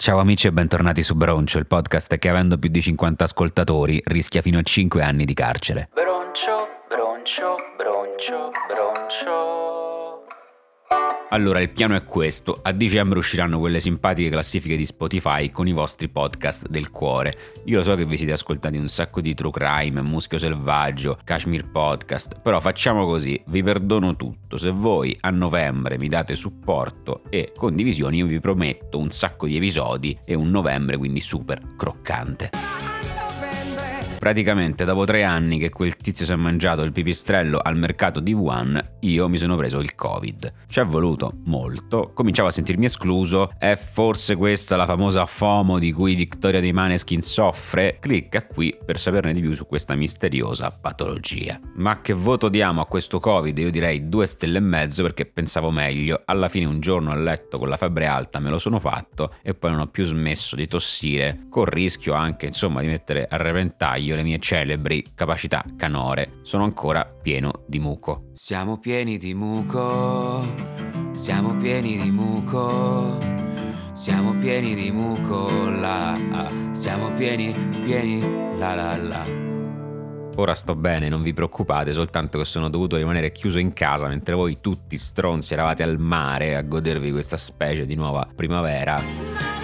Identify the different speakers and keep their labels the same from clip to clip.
Speaker 1: Ciao amici e bentornati su Broncio, il podcast che avendo più di 50 ascoltatori rischia fino a 5 anni di carcere. Broncio, broncio, broncio, broncio. Allora, il piano è questo. A dicembre usciranno quelle simpatiche classifiche di Spotify con i vostri podcast del cuore. Io so che vi siete ascoltati un sacco di True Crime, Muschio Selvaggio, Kashmir Podcast, però facciamo così, vi perdono tutto. Se voi a novembre mi date supporto e condivisioni, io vi prometto un sacco di episodi e un novembre quindi super croccante. Praticamente dopo tre anni che quel tizio si è mangiato il pipistrello al mercato di Wuhan, io mi sono preso il Covid. Ci è voluto molto, cominciavo a sentirmi escluso, è forse questa la famosa FOMO di cui Victoria dei Maneskin soffre? Clicca qui per saperne di più su questa misteriosa patologia. Ma che voto diamo a questo Covid? Io direi due stelle e mezzo perché pensavo meglio. Alla fine un giorno a letto con la febbre alta me lo sono fatto e poi non ho più smesso di tossire, col rischio anche insomma di mettere a repentaglio io le mie celebri capacità canore sono ancora pieno di muco. Siamo pieni di muco, siamo pieni di muco, siamo pieni di muco, la, siamo pieni, pieni, la la la. Ora sto bene, non vi preoccupate, soltanto che sono dovuto rimanere chiuso in casa mentre voi tutti stronzi eravate al mare a godervi questa specie di nuova primavera.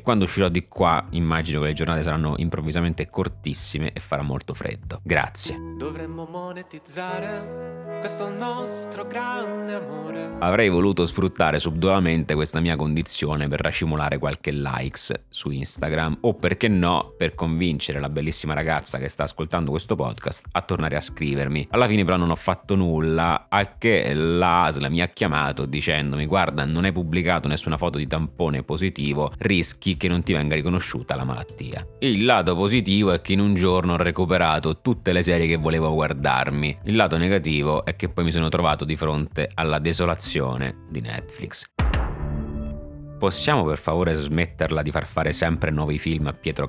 Speaker 1: Quando uscirò di qua immagino che le giornate saranno improvvisamente cortissime e farà molto freddo. Grazie. Dovremmo monetizzare questo nostro grande amore. Avrei voluto sfruttare subdolamente questa mia condizione per racimolare qualche likes su Instagram o perché no per convincere la bellissima ragazza che sta ascoltando questo podcast a tornare a scrivermi. Alla fine però non ho fatto nulla, al che la ASL mi ha chiamato dicendomi guarda non hai pubblicato nessuna foto di tampone positivo, rischi che non ti venga riconosciuta la malattia. Il lato positivo è che in un giorno ho recuperato tutte le serie che volevo guardarmi. Il lato negativo è è che poi mi sono trovato di fronte alla desolazione di Netflix. Possiamo per favore smetterla di far fare sempre nuovi film a Pietro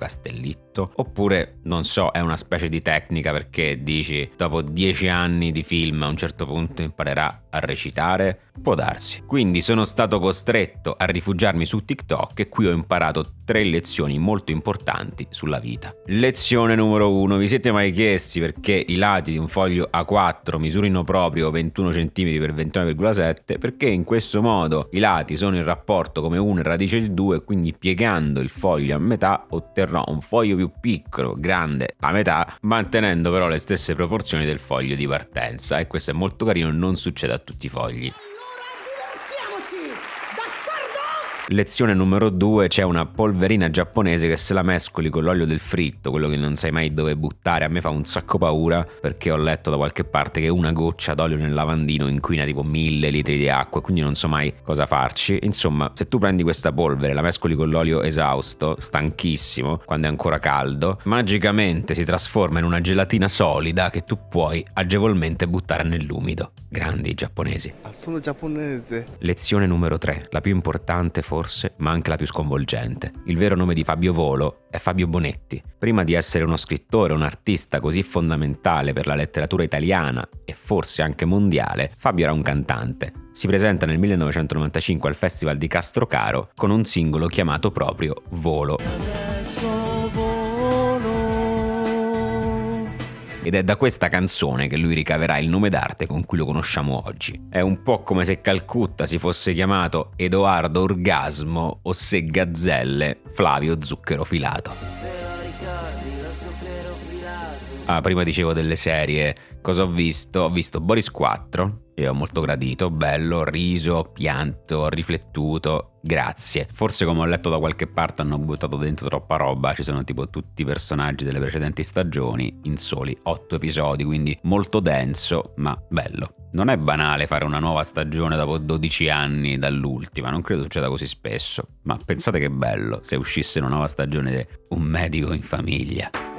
Speaker 1: Castellitto? Oppure, non so, è una specie di tecnica perché dici dopo dieci anni di film a un certo punto imparerà a recitare? Può darsi. Quindi sono stato costretto a rifugiarmi su TikTok e qui ho imparato tre lezioni molto importanti sulla vita. Lezione numero uno. Vi siete mai chiesti perché i lati di un foglio A4 misurino proprio 21 cm x 29,7? Perché in questo modo i lati sono in rapporto come 1 radice di 2 quindi piegando il foglio a metà otterrò un foglio più piccolo, grande a metà, mantenendo però le stesse proporzioni del foglio di partenza e questo è molto carino, non succede a tutti i fogli. Lezione numero 2, c'è una polverina giapponese che se la mescoli con l'olio del fritto, quello che non sai mai dove buttare, a me fa un sacco paura perché ho letto da qualche parte che una goccia d'olio nel lavandino inquina tipo mille litri di acqua, quindi non so mai cosa farci. Insomma, se tu prendi questa polvere, la mescoli con l'olio esausto, stanchissimo, quando è ancora caldo, magicamente si trasforma in una gelatina solida che tu puoi agevolmente buttare nell'umido. Grandi giapponesi.
Speaker 2: Sono giapponese.
Speaker 1: Lezione numero 3, la più importante forse forse, ma anche la più sconvolgente. Il vero nome di Fabio Volo è Fabio Bonetti. Prima di essere uno scrittore, un artista così fondamentale per la letteratura italiana e forse anche mondiale, Fabio era un cantante. Si presenta nel 1995 al Festival di Castrocaro con un singolo chiamato proprio Volo. Ed è da questa canzone che lui ricaverà il nome d'arte con cui lo conosciamo oggi. È un po' come se Calcutta si fosse chiamato Edoardo Orgasmo o se Gazzelle Flavio Zucchero Filato. Ah, prima dicevo delle serie, cosa ho visto? Ho visto Boris 4, e ho molto gradito, bello, riso, pianto, riflettuto, grazie. Forse come ho letto da qualche parte hanno buttato dentro troppa roba, ci sono tipo tutti i personaggi delle precedenti stagioni in soli 8 episodi, quindi molto denso, ma bello. Non è banale fare una nuova stagione dopo 12 anni dall'ultima, non credo succeda così spesso, ma pensate che bello se uscisse una nuova stagione di Un medico in famiglia.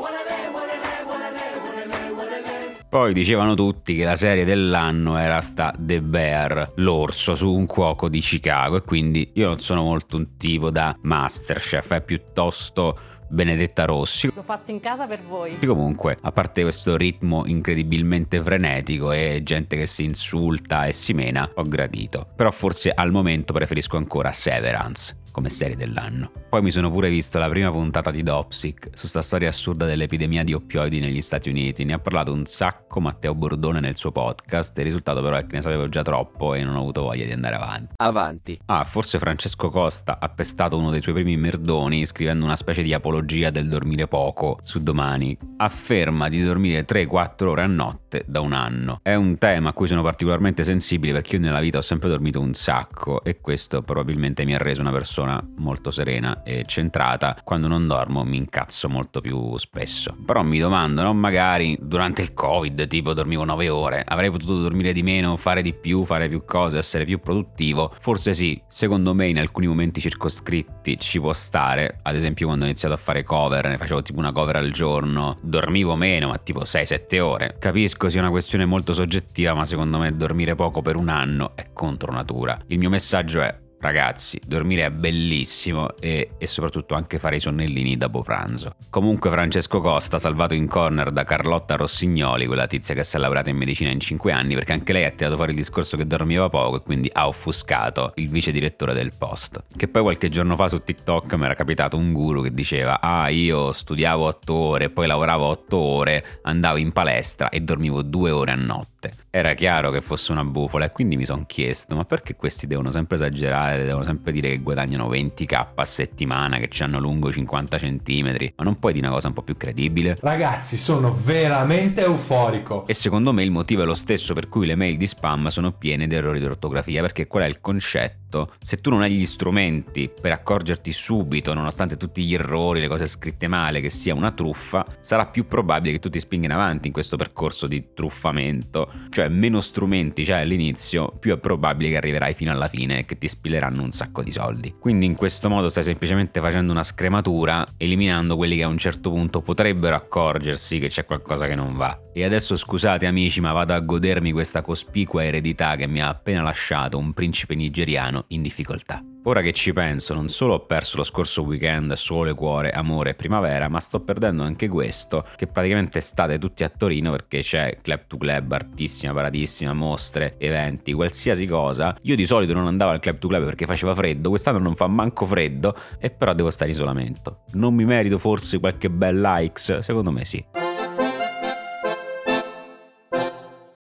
Speaker 1: Poi dicevano tutti che la serie dell'anno era sta The Bear, l'orso su un cuoco di Chicago e quindi io non sono molto un tipo da Masterchef, è piuttosto Benedetta Rossi.
Speaker 2: L'ho fatto in casa per voi.
Speaker 1: Comunque, a parte questo ritmo incredibilmente frenetico e gente che si insulta e si mena, ho gradito. Però forse al momento preferisco ancora Severance come serie dell'anno. Poi mi sono pure visto la prima puntata di Dopsic su sta storia assurda dell'epidemia di oppioidi negli Stati Uniti. Ne ha parlato un sacco Matteo Bordone nel suo podcast. Il risultato però è che ne sapevo già troppo e non ho avuto voglia di andare avanti.
Speaker 3: Avanti.
Speaker 1: Ah, forse Francesco Costa ha pestato uno dei suoi primi merdoni scrivendo una specie di apologia del dormire poco su domani. Afferma di dormire 3-4 ore a notte da un anno. È un tema a cui sono particolarmente sensibile perché io nella vita ho sempre dormito un sacco e questo probabilmente mi ha reso una persona persona molto serena e centrata, quando non dormo mi incazzo molto più spesso. Però mi domando, no? magari durante il Covid, tipo dormivo 9 ore, avrei potuto dormire di meno, fare di più, fare più cose, essere più produttivo? Forse sì, secondo me in alcuni momenti circoscritti ci può stare, ad esempio quando ho iniziato a fare cover, ne facevo tipo una cover al giorno, dormivo meno, ma tipo 6-7 ore. Capisco sia una questione molto soggettiva, ma secondo me dormire poco per un anno è contro natura. Il mio messaggio è Ragazzi, dormire è bellissimo e, e, soprattutto anche fare i sonnellini dopo pranzo. Comunque Francesco Costa, salvato in corner da Carlotta Rossignoli, quella tizia che si è laureata in medicina in 5 anni, perché anche lei ha tirato fuori il discorso che dormiva poco e quindi ha offuscato il vice direttore del post. Che poi qualche giorno fa su TikTok mi era capitato un guru che diceva ah io studiavo 8 ore, poi lavoravo 8 ore, andavo in palestra e dormivo 2 ore a notte. Era chiaro che fosse una bufola e quindi mi sono chiesto ma perché questi devono sempre esagerare? Male, devono sempre dire che guadagnano 20k a settimana, che ci hanno lungo 50 cm, ma non puoi dire una cosa un po' più credibile?
Speaker 4: Ragazzi, sono veramente euforico.
Speaker 1: E secondo me il motivo è lo stesso per cui le mail di spam sono piene di errori di ortografia, perché qual è il concetto? Se tu non hai gli strumenti per accorgerti subito, nonostante tutti gli errori, le cose scritte male, che sia una truffa, sarà più probabile che tu ti spinga in avanti in questo percorso di truffamento. Cioè, meno strumenti c'hai all'inizio, più è probabile che arriverai fino alla fine e che ti spilerai spileranno un sacco di soldi. Quindi in questo modo stai semplicemente facendo una scrematura, eliminando quelli che a un certo punto potrebbero accorgersi che c'è qualcosa che non va. E adesso scusate amici, ma vado a godermi questa cospicua eredità che mi ha appena lasciato un principe nigeriano in difficoltà. Ora che ci penso, non solo ho perso lo scorso weekend Sole, Cuore, Amore e Primavera, ma sto perdendo anche questo, che praticamente state tutti a Torino perché c'è club to club, artissima, paratissima, mostre, eventi, qualsiasi cosa. Io di solito non andavo al club to club perché faceva freddo, quest'anno non fa manco freddo, e però devo stare in isolamento. Non mi merito forse qualche bel likes? Secondo me sì.